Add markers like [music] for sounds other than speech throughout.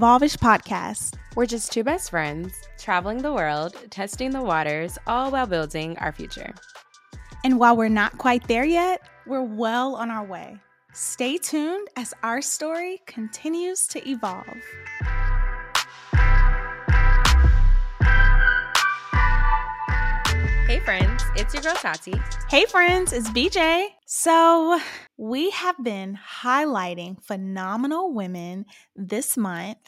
to Evolvish podcast. We're just two best friends traveling the world, testing the waters, all while building our future. And while we're not quite there yet, we're well on our way. Stay tuned as our story continues to evolve. Hey, friends, it's your girl Tati. Hey, friends, it's BJ. So, we have been highlighting phenomenal women this month.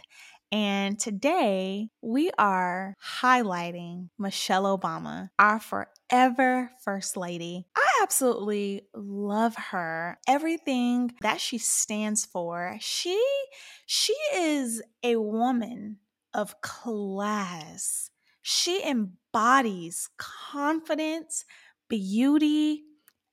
And today we are highlighting Michelle Obama, our forever First Lady. I absolutely love her. Everything that she stands for. She she is a woman of class she embodies confidence, beauty,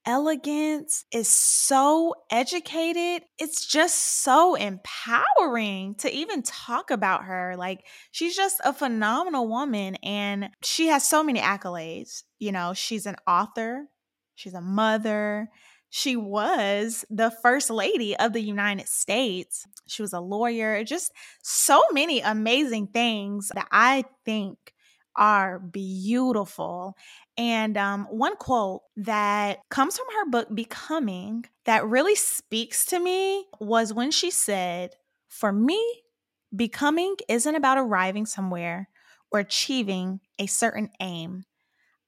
elegance, is so educated. It's just so empowering to even talk about her. Like, she's just a phenomenal woman and she has so many accolades. You know, she's an author, she's a mother. She was the first lady of the United States. She was a lawyer, just so many amazing things that I think are beautiful. And um, one quote that comes from her book, Becoming, that really speaks to me was when she said, For me, becoming isn't about arriving somewhere or achieving a certain aim.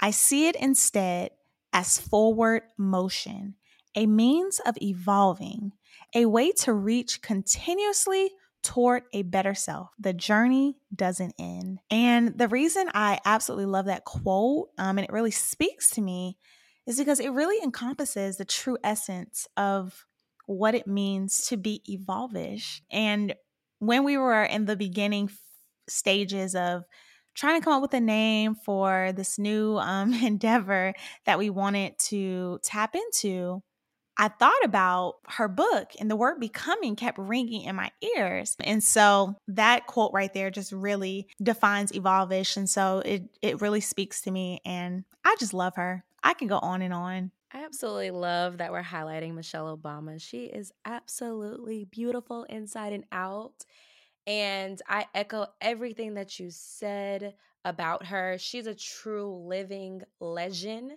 I see it instead as forward motion, a means of evolving, a way to reach continuously toward a better self. The journey doesn't end. And the reason I absolutely love that quote, um, and it really speaks to me, is because it really encompasses the true essence of what it means to be evolvish. And when we were in the beginning stages of trying to come up with a name for this new um, [laughs] endeavor that we wanted to tap into, I thought about her book and the word becoming kept ringing in my ears. And so that quote right there just really defines Evolvish. And so it, it really speaks to me. And I just love her. I can go on and on. I absolutely love that we're highlighting Michelle Obama. She is absolutely beautiful inside and out. And I echo everything that you said about her. She's a true living legend.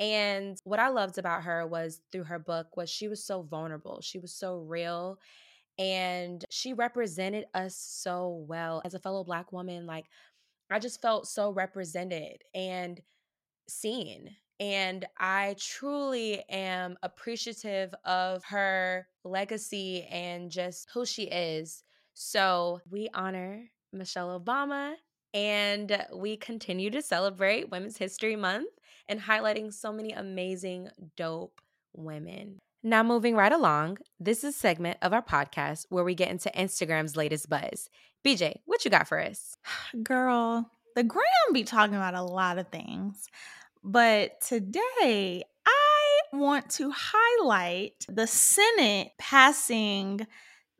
And what I loved about her was through her book was she was so vulnerable. She was so real and she represented us so well as a fellow black woman like I just felt so represented and seen and I truly am appreciative of her legacy and just who she is. So, we honor Michelle Obama and we continue to celebrate Women's History Month and highlighting so many amazing, dope women. Now, moving right along, this is a segment of our podcast where we get into Instagram's latest buzz. BJ, what you got for us? [sighs] Girl, the gram be talking about a lot of things, but today I want to highlight the Senate passing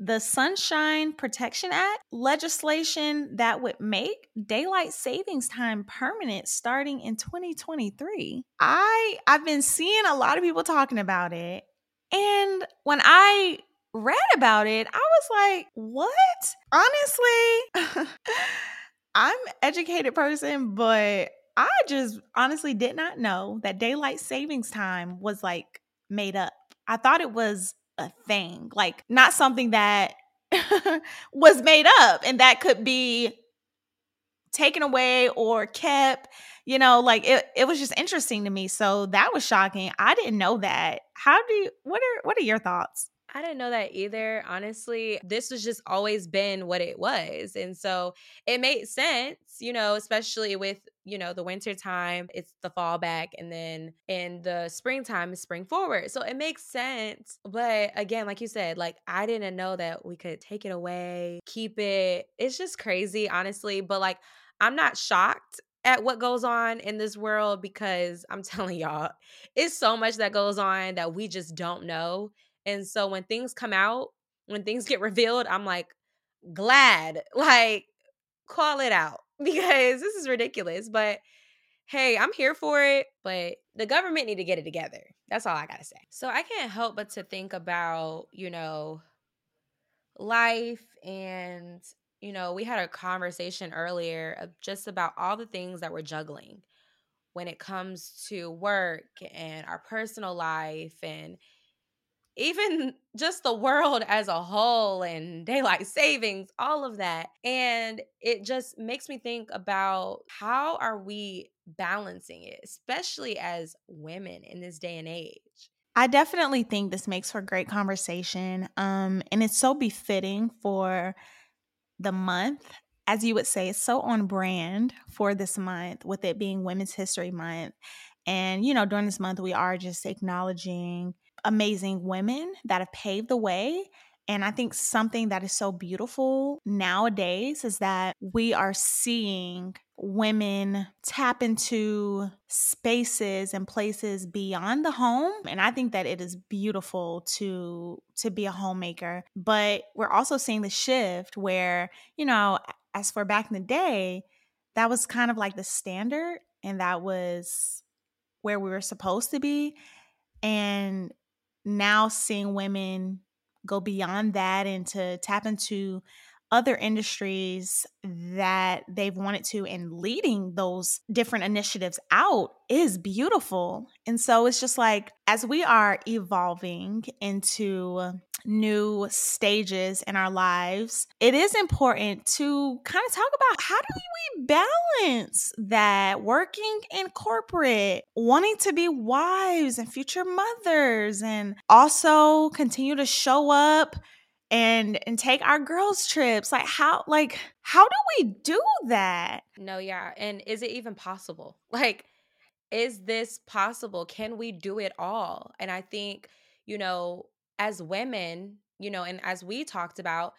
the Sunshine Protection Act legislation that would make daylight savings time permanent starting in 2023. I I've been seeing a lot of people talking about it. And when I read about it, I was like, "What?" Honestly, [laughs] I'm educated person, but I just honestly did not know that daylight savings time was like made up. I thought it was a thing, like not something that [laughs] was made up and that could be taken away or kept you know like it, it was just interesting to me so that was shocking i didn't know that how do you what are what are your thoughts I didn't know that either. Honestly, this has just always been what it was. And so it made sense, you know, especially with, you know, the winter time, it's the fall back. And then in the springtime, it's spring forward. So it makes sense. But again, like you said, like I didn't know that we could take it away, keep it. It's just crazy, honestly. But like, I'm not shocked at what goes on in this world because I'm [laughs] telling y'all, it's so much that goes on that we just don't know. And so when things come out, when things get revealed, I'm like glad, [laughs] like call it out because this is ridiculous. But hey, I'm here for it, but the government need to get it together. That's all I got to say. So I can't help but to think about, you know, life and you know, we had a conversation earlier just about all the things that we're juggling when it comes to work and our personal life and even just the world as a whole and daylight savings, all of that. And it just makes me think about how are we balancing it, especially as women in this day and age. I definitely think this makes for great conversation. Um, and it's so befitting for the month. As you would say, it's so on brand for this month, with it being Women's History Month. And, you know, during this month, we are just acknowledging amazing women that have paved the way and I think something that is so beautiful nowadays is that we are seeing women tap into spaces and places beyond the home and i think that it is beautiful to to be a homemaker but we're also seeing the shift where you know as for back in the day that was kind of like the standard and that was where we were supposed to be and now seeing women go beyond that and to tap into other industries that they've wanted to and leading those different initiatives out is beautiful. And so it's just like as we are evolving into new stages in our lives, it is important to kind of talk about how do we balance that working in corporate, wanting to be wives and future mothers, and also continue to show up and and take our girls trips like how like how do we do that? No yeah and is it even possible? [laughs] Like is this possible? Can we do it all? And i think you know as women you know and as we talked about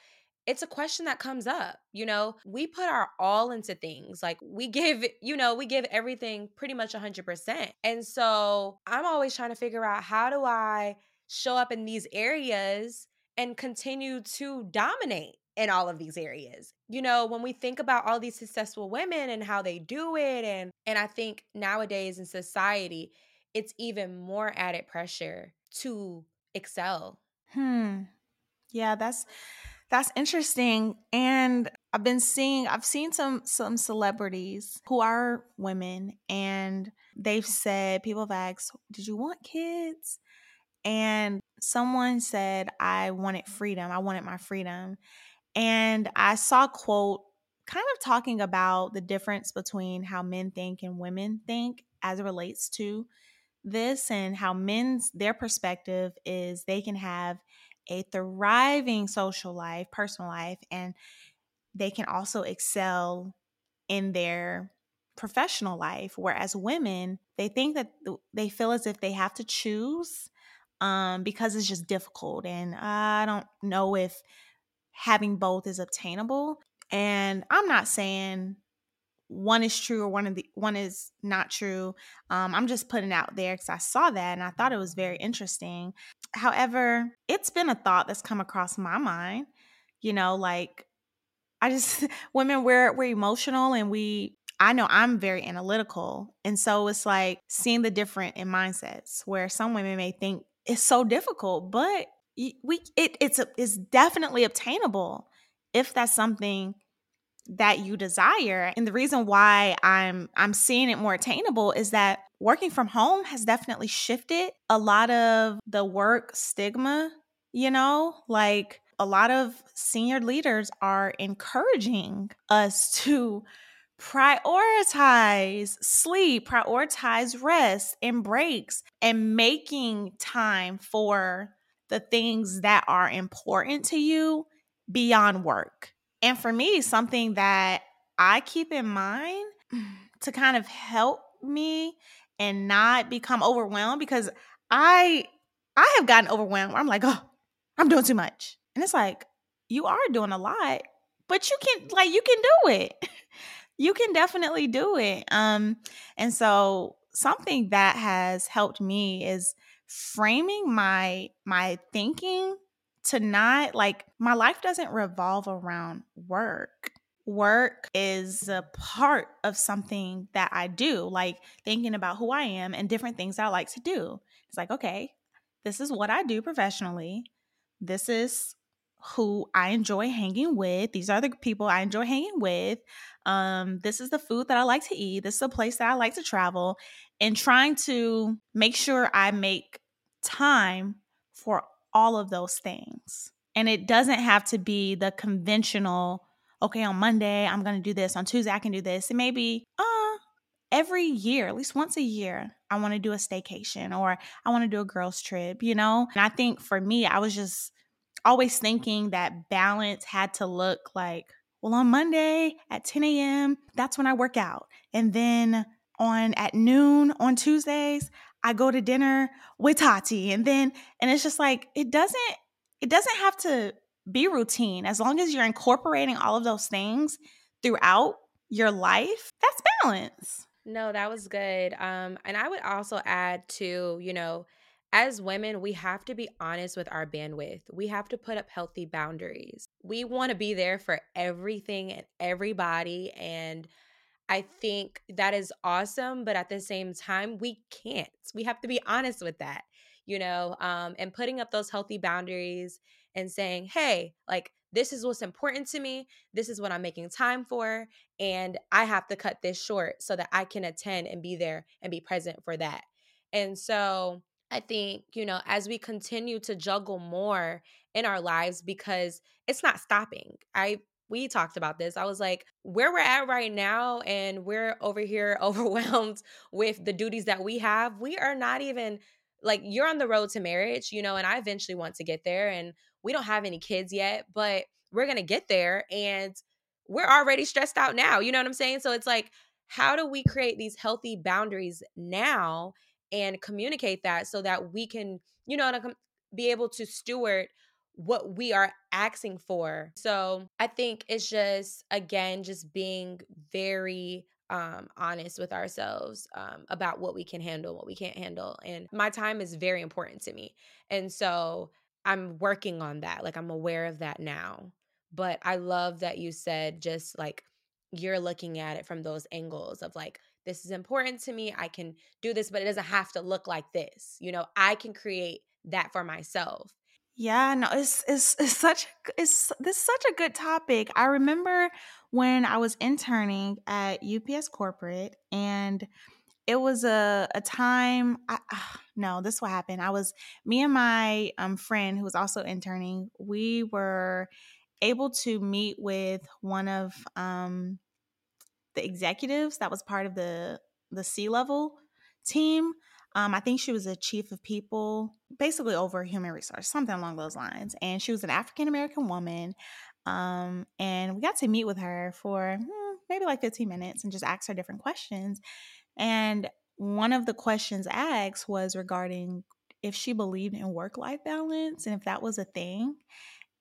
it's a question that comes up you know? We put our all into things like we give [laughs] you know we give everything pretty much 100% and so i'm always trying to figure out how do i show up in these areas and continue to dominate in all of these areas. You know, when we think about all these successful women and how they do it and and I think nowadays in society it's even more added pressure to excel. Hmm. Yeah, that's that's interesting and I've been seeing I've seen some some celebrities who are women and they've said people have asked, "Did you want kids?" And someone said, I wanted freedom. I wanted my freedom. And I saw a quote kind of talking about the difference between how men think and women think as it relates to this and how men's their perspective is they can have a thriving social life, personal life, and they can also excel in their professional life. Whereas women, they think that they feel as if they have to choose um, because it's just difficult. And I don't know if having both is obtainable. And I'm not saying one is true or one of the one is not true. Um, I'm just putting out there because I saw that and I thought it was very interesting. However, it's been a thought that's come across my mind. You know, like I just [laughs] women we're we're emotional and we I know I'm very analytical. And so it's like seeing the different in mindsets where some women may think it's so difficult, but we it it's it's definitely obtainable if that's something that you desire. And the reason why I'm I'm seeing it more attainable is that working from home has definitely shifted a lot of the work stigma, you know? Like a lot of senior leaders are encouraging us [laughs] to prioritize sleep, prioritize rest and breaks, and making time for the things that are important to you beyond work. And for me, something that I keep in mind mm-hmm. to kind of help me and not become overwhelmed because I I have gotten overwhelmed. I'm like, "Oh, I'm doing too much." And it's like, "You are doing a lot, but you can like you can do it." [laughs] you can definitely do it. Um, and so something that has helped me is framing my my thinking to not like my life doesn't revolve around work. Work is a part of something that I do, like thinking about who I am and different things I like to do. It's like, okay, this is what I do professionally. This is who I enjoy hanging with. These are the people I enjoy hanging with. Um, this is the food that I like to eat. This is a place that I like to travel. And trying to make sure I make time for all of those things. And it doesn't have to be the conventional, okay, on Monday, I'm going to do this. On Tuesday, I can do this. It may be, uh, every year, at least once a year, I want to do a staycation or I want to do a girls' trip, you know? And I think for me, I was just always thinking that balance had to look like, well, on Monday at 10 a.m., that's when I work out. And then on at noon on Tuesdays, I go to dinner with Tati. And then, and it's just like, it doesn't, it doesn't have to be routine as long as you're incorporating all of those things throughout your life that's balance no, that was good. Um, and I would also add to, you know, as women, we have to be honest with our bandwidth. We have to put up healthy boundaries. We want to be there for everything and everybody. And I think that is awesome. But at the same time, we can't. We have to be honest with that, you know, um, and putting up those healthy boundaries and saying, hey, like, this is what's important to me. This is what I'm making time for. And I have to cut this short so that I can attend and be there and be present for that. And so I think, you know, as we continue to juggle more in our lives, because it's not stopping. I we talked about this. I was like, where we're at right now, and we're over here [laughs] overwhelmed with the duties that we have. We are not even like you're on the road to marriage, you know, and I eventually want to get there. And we don't have any kids yet, but we're going to get there and we're already stressed out now. You know what I'm saying? So it's like, how do we create these healthy boundaries now and communicate that so that we can, you know, be able to steward what we are asking for. So I think it's just, again, just being very um, honest with ourselves um, about what we can handle, what we can't handle. And my time is very important to me. And so I'm working on that. Like I'm aware of that now. But I love that you said just like you're looking at it from those angles of like, this is important to me. I can do this, but it doesn't have to look like this. You know, I can create that for myself. Yeah, no, it's it's it's such it's this is such a good topic. I remember when I was interning at UPS corporate and it was a a time I, uh, no, this what happened. I was me and my um friend who was also interning, we were able to meet with one of um the executives that was part of the the C level team um, I think she was a chief of people, basically over human resource, something along those lines. And she was an African American woman. Um, and we got to meet with her for hmm, maybe like 15 minutes and just ask her different questions. And one of the questions asked was regarding if she believed in work life balance and if that was a thing.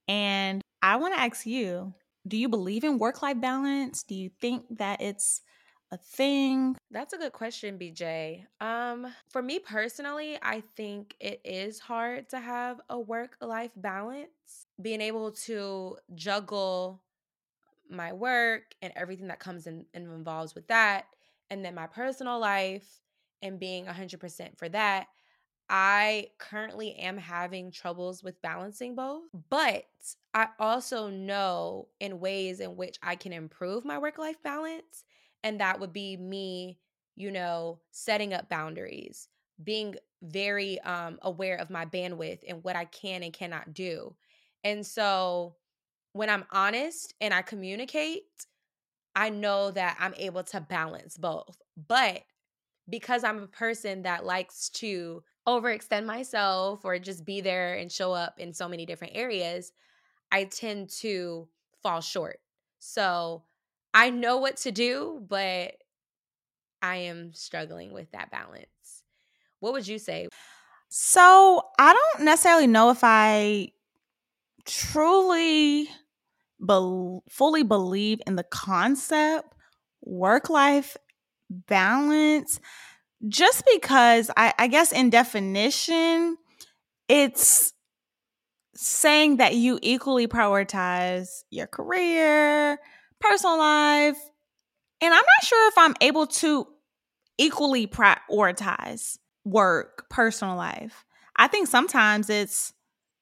And I want to ask you do you believe in work life balance? Do you think that it's a thing? That's a good question, BJ. Um, for me personally, I think it is hard to have a work life balance. Being able to juggle my work and everything that comes in and involves with that, and then my personal life and being 100% for that. I currently am having troubles with balancing both, but I also know in ways in which I can improve my work life balance and that would be me, you know, setting up boundaries, being very um, aware of my bandwidth and what I can and cannot do. And so when I'm honest and I communicate, I know that I'm able to balance both. But because I'm a person that likes to overextend myself or just be there and show up in so many different areas, I tend to fall short. So I know what to do, but I am struggling with that balance. What would you say? So, I don't necessarily know if I truly be- fully believe in the concept work life balance just because I, I guess in definition it's saying that you equally prioritize your career personal life. And I'm not sure if I'm able to equally prioritize work, personal life. I think sometimes it's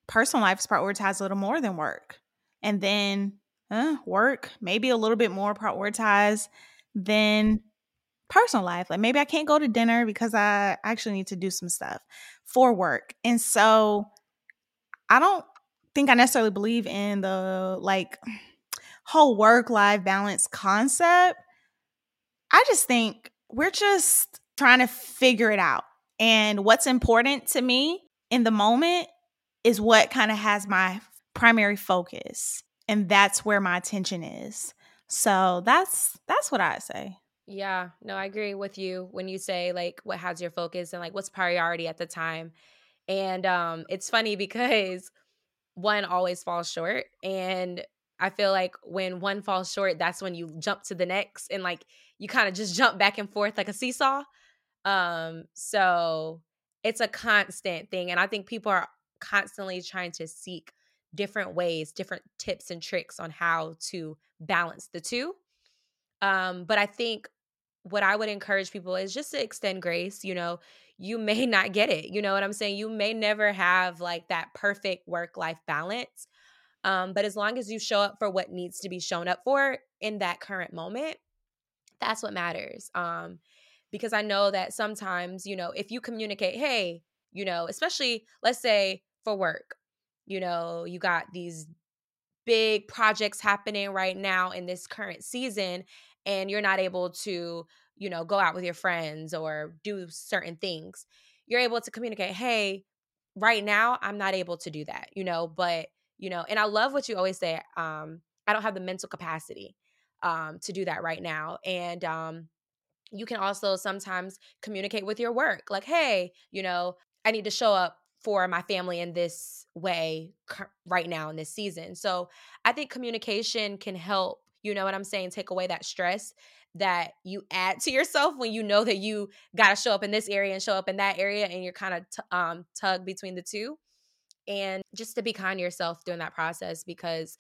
personal life is prioritized a little more than work. And then uh, work, maybe a little bit more prioritized than personal life. Like maybe I can't go to dinner because I actually need to do some stuff for work. And so I don't think I necessarily believe in the like [sighs] whole work life balance concept. I just think we're just trying to figure it out. And what's important to me in the moment is what kind of has my primary focus. And that's where my attention is. So that's that's what I say. Yeah, no, I agree with you when you say like what has your focus and like what's priority at the time. And um it's funny [laughs] because one always falls short and I feel like when one falls short, that's when you jump to the next and like you kind of just jump back and forth like a seesaw. Um so it's a constant thing and I think people are constantly trying to seek different ways, different tips and tricks on how to balance the two. Um but I think what I would encourage people is just to extend grace. You know, you may [laughs] not get it. You know what I'm saying? You may never have like that perfect work life balance. Um, but as long as you show up for what needs to be shown up for in that current moment, that's what matters. Um, because I know that sometimes, you know, if you communicate, hey, you know, especially let's say for work, you know, you got these big projects happening right now in this current season and you're not able to, you know, go out with your friends or do certain things, you're able to communicate, hey, right now I'm not able to do that, you know, but, you know, and I love what you always say, um, I don't have the mental capacity um, to do that right now. And um, you can also sometimes communicate with your work, like, hey, you know, I need to show up for my family in this way right now in this season. So I think communication can help you know what I'm saying? Take away that stress that you add to yourself when you know that you got to show up in this area and show up in that area and you're kind of t- um, tug between the two. And just to be kind to yourself during that process because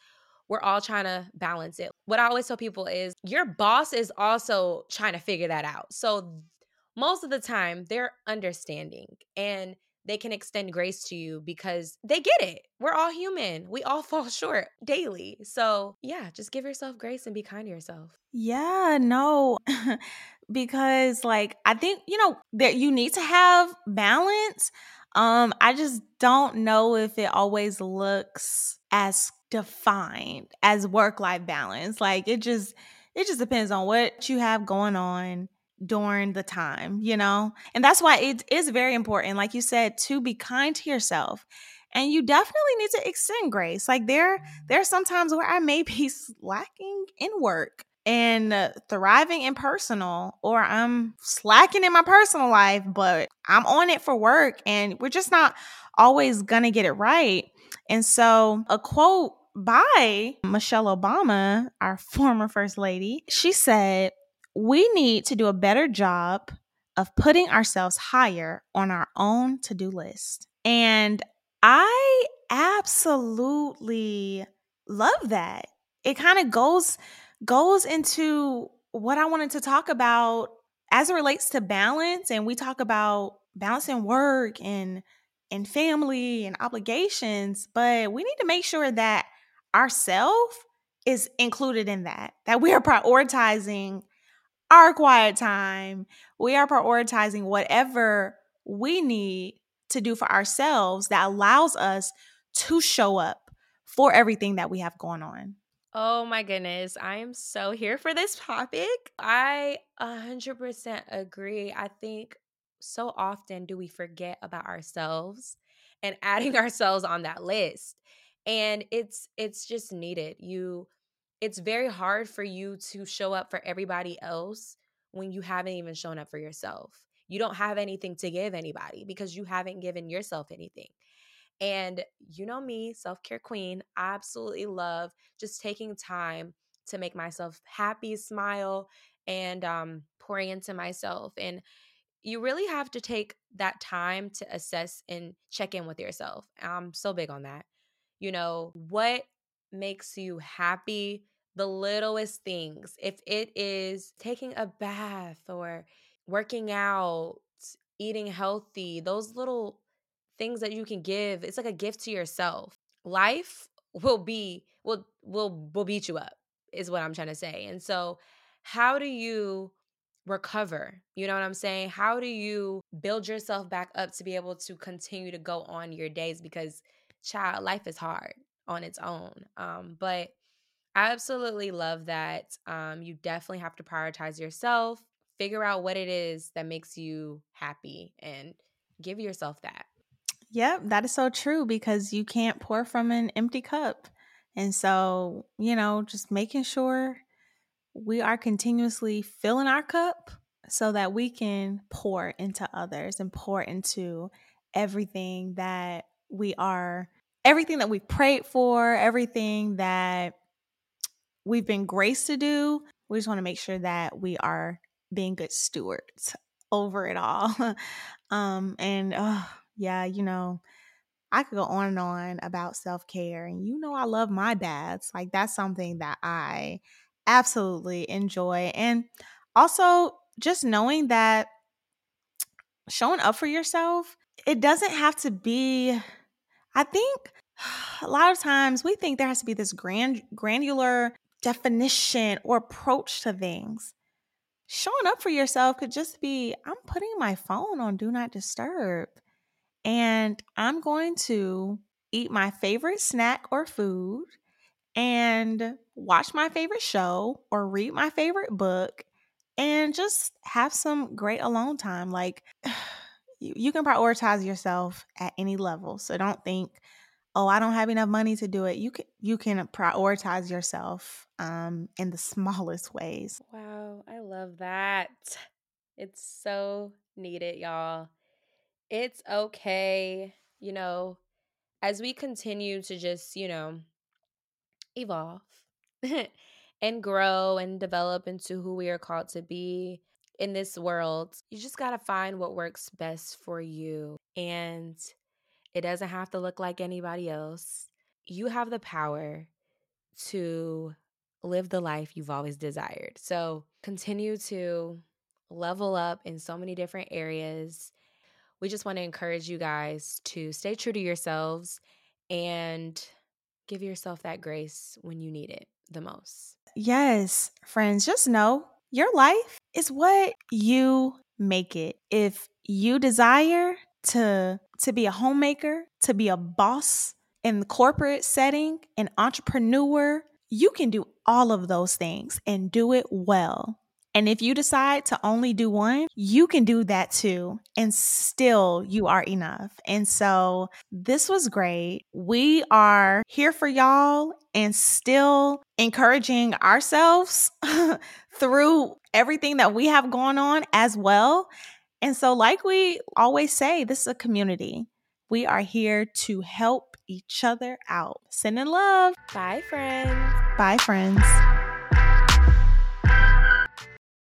we're all trying to balance it. What I always tell people is your boss is also trying to figure that out. So most of the time, they're understanding and they can extend grace to you because they get it. We're all human. We all [laughs] fall short daily. So, yeah, just give yourself grace and be kind to yourself. Yeah, no. [laughs] because like I think, you know, that you need to have balance. Um I just don't know if it always looks as defined as work-life balance. Like it just it just depends on what you have going on during the time, you know? And that's why it is very important, like you said, to be kind to yourself. And you definitely need to extend grace. Like there, there are some times where I may [laughs] be slacking in work and uh, thriving in personal, or I'm slacking in my personal life, but I'm on it for work, and we're just not always gonna get it right. And so, a quote by Michelle Obama, our [laughs] former first lady, she said, we need to do a better job of putting ourselves higher on our own to do list. And I absolutely love that. It kind of goes goes into what I wanted to talk about as it relates to balance and we talk about balancing work and and family and obligations, but we need to make sure that ourself is included in that. That we are prioritizing our quiet time. We are prioritizing whatever we need to do for ourselves that allows us to show up for everything that we have going on. Oh my goodness. I am so here for this topic. I 100% agree. I think so often do we forget about ourselves and adding [laughs] ourselves on that list. And it's it's just needed. You it's very hard for you to show up for everybody else when you haven't even shown up for yourself. You don't have anything to give anybody because you haven't given yourself anything. And you know me, self care queen, I absolutely love just taking time to make myself happy, smile, and um, pouring into myself. And you really have to take that time to assess and check in with yourself. I'm so big on that. You know, what makes you happy, the littlest things. If it is taking a bath or working out, eating healthy, those little things that you can give. It's like a gift to yourself. Life will be will will will beat you up is what I'm trying to say. And so how do you recover? You know what I'm saying? How do you build yourself back up to be able to continue to go on your days because child life is hard on its own. Um but I absolutely love that. Um, you definitely have to prioritize yourself, figure out what it is that makes you happy, and give yourself that. Yep, that is so true because you can't pour from an empty cup. And so, you know, just making sure we are continuously filling our cup so that we can pour into others and pour into everything that we are, everything that we've prayed for, everything that we've been graced to do. We just want to make sure that we are being good stewards over it all. [laughs] um, and uh, yeah, you know, I could go on and on about self care. And you know, I love my baths. Like, that's something that I absolutely enjoy. And also, just knowing that showing up for yourself, it doesn't have to be, I think [sighs] a lot of times we think there has to be this grand granular definition or approach to things. Showing up for yourself could just be I'm putting my phone on do not disturb and I'm going to eat my favorite snack or food and watch my favorite show or read my favorite book and just have some great alone time. Like, you, can prioritize yourself at any level. So don't think, oh, I don't have enough money to do it. You can you can prioritize yourself um, in the [laughs] smallest ways. Wow, I love that. It's so needed, y'all. It's okay, you know, as we continue to just, you know, evolve [laughs] and grow and develop into who we are called to be in this world, you just got to find what works best for you. And it doesn't have to look like anybody else. You have the power to live the life you've always desired. So continue to level up in so many different areas. We just want to encourage you guys to stay true to yourselves and give yourself that grace when you need it the most. Yes, friends, just know your life is what you make it. If you desire to to be a homemaker, to be a boss in the corporate setting, an entrepreneur, you can do all of those things and do it well. And if you decide to only do one, you can do that too. And still, you are enough. And so, this was great. We are here for y'all and still encouraging ourselves [laughs] through everything that we have going on as well. And so, like we always say, this is a community. We are here to help each other out. Sending love. Bye, friends. Bye, friends.